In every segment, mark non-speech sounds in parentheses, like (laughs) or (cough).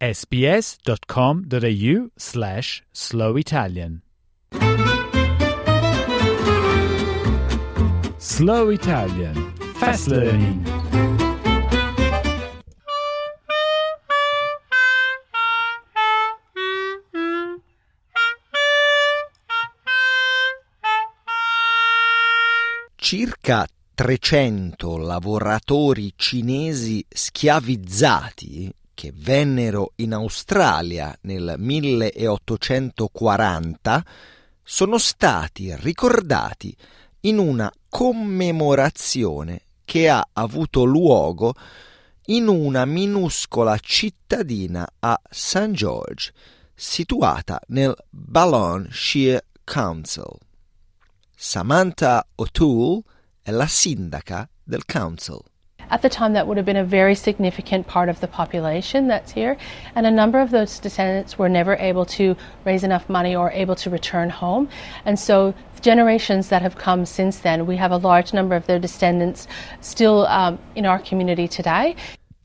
sbs.com.au slash slow Italian. Slow Italian. Fast Learning. Circa 300 lavoratori cinesi schiavizzati che vennero in Australia nel 1840 sono stati ricordati in una commemorazione che ha avuto luogo in una minuscola cittadina a St. George, situata nel Balonne Shire Council. Samantha O'Toole è la sindaca del council. At the time, that would have been a very significant part of the population that's here, and a number of those descendants were never able to raise enough money or able to return home. And so, generations that have come since then, we have a large number of their descendants still um, in our community today.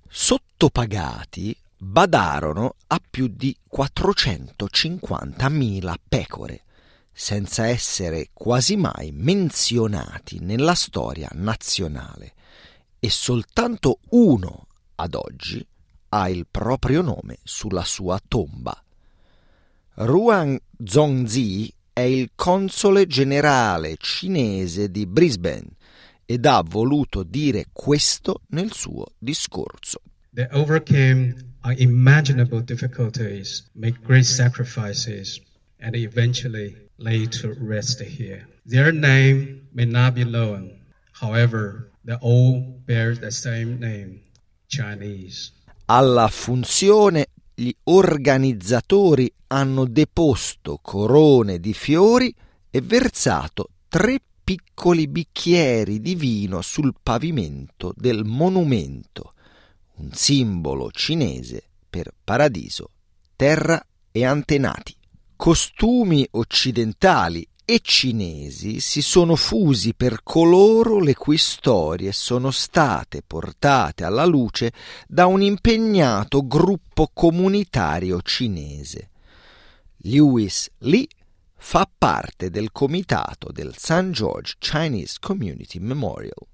Sottopagati badarono a più di 450.000 pecore, senza essere quasi mai menzionati nella storia nazionale e soltanto uno ad oggi ha il proprio nome sulla sua tomba. Ruang Zongzi è il console generale cinese di Brisbane ed ha voluto dire questo nel suo discorso. They overcame unimaginable difficulties, made great sacrifices, and eventually lay to rest here. Their name may not be known, however, they all bear the same name, Chinese. Alla funzione gli organizzatori hanno deposto corone di fiori e versato tre piccoli bicchieri di vino sul pavimento del monumento, un simbolo cinese per paradiso, terra e antenati. Costumi occidentali e cinesi si sono fusi per coloro le cui storie sono state portate alla luce da un impegnato gruppo comunitario cinese. Lewis Lee fa parte del comitato del St. George Chinese Community Memorial.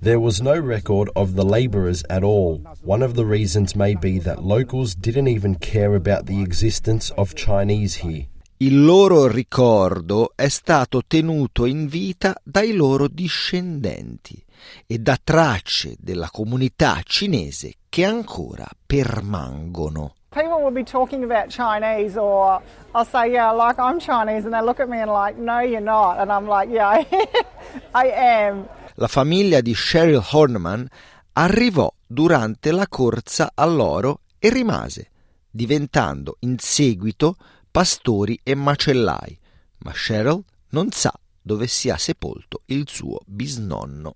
There was no record of the labourers at all. One of the reasons may be that locals didn't even care about the existence of Chinese here. Il loro ricordo è stato tenuto in vita dai loro discendenti e da tracce della comunità cinese che ancora permangono. People will be talking about Chinese, or I'll say, Yeah, like I'm Chinese, and they look at me and like, No, you're not. And I'm like, Yeah, (laughs) I am. La famiglia di Cheryl Horneman arrivò durante la corsa all'oro e rimase, diventando in seguito pastori e macellai, ma Cheryl non sa dove sia sepolto il suo bisnonno.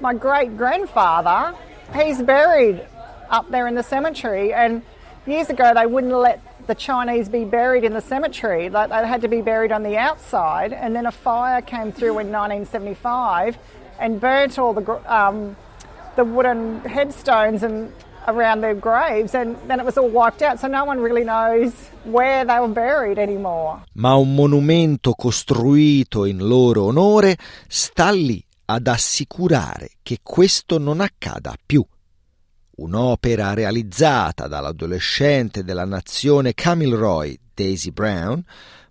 My great grandfather, he's buried up there in the cemetery, and years ago they wouldn't let the Chinese be buried in the cemetery. They had to be buried on the outside, and then a fire came through in 1975 and burnt all the um, the wooden headstones and around their graves, and then it was all wiped out. So no one really knows where they were buried anymore. Ma un monumento costruito in loro onore sta lì ad assicurare che questo non accada più. Un'opera realizzata dall'adolescente della nazione Camille Roy, Daisy Brown,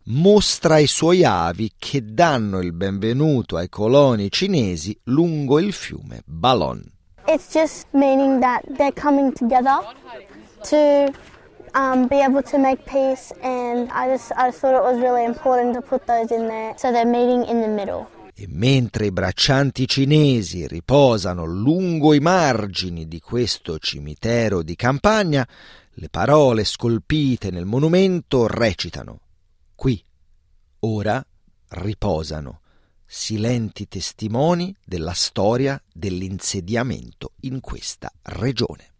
mostra ai suoi avi che danno il benvenuto ai coloni cinesi lungo il fiume Balon. It's just meaning that they're coming together to um, be able to make peace, and I just I thought it was really important to put those in there so they're meeting in the middle. E mentre i braccianti cinesi riposano lungo i margini di questo cimitero di campagna, le parole scolpite nel monumento recitano Qui, ora, riposano, silenti testimoni della storia dell'insediamento in questa regione.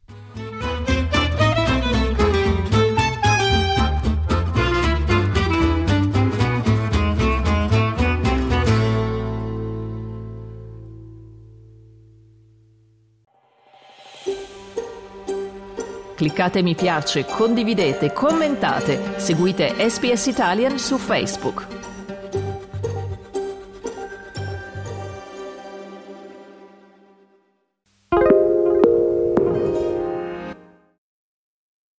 Cliccate mi piace, condividete, commentate, seguite SPS Italian su Facebook.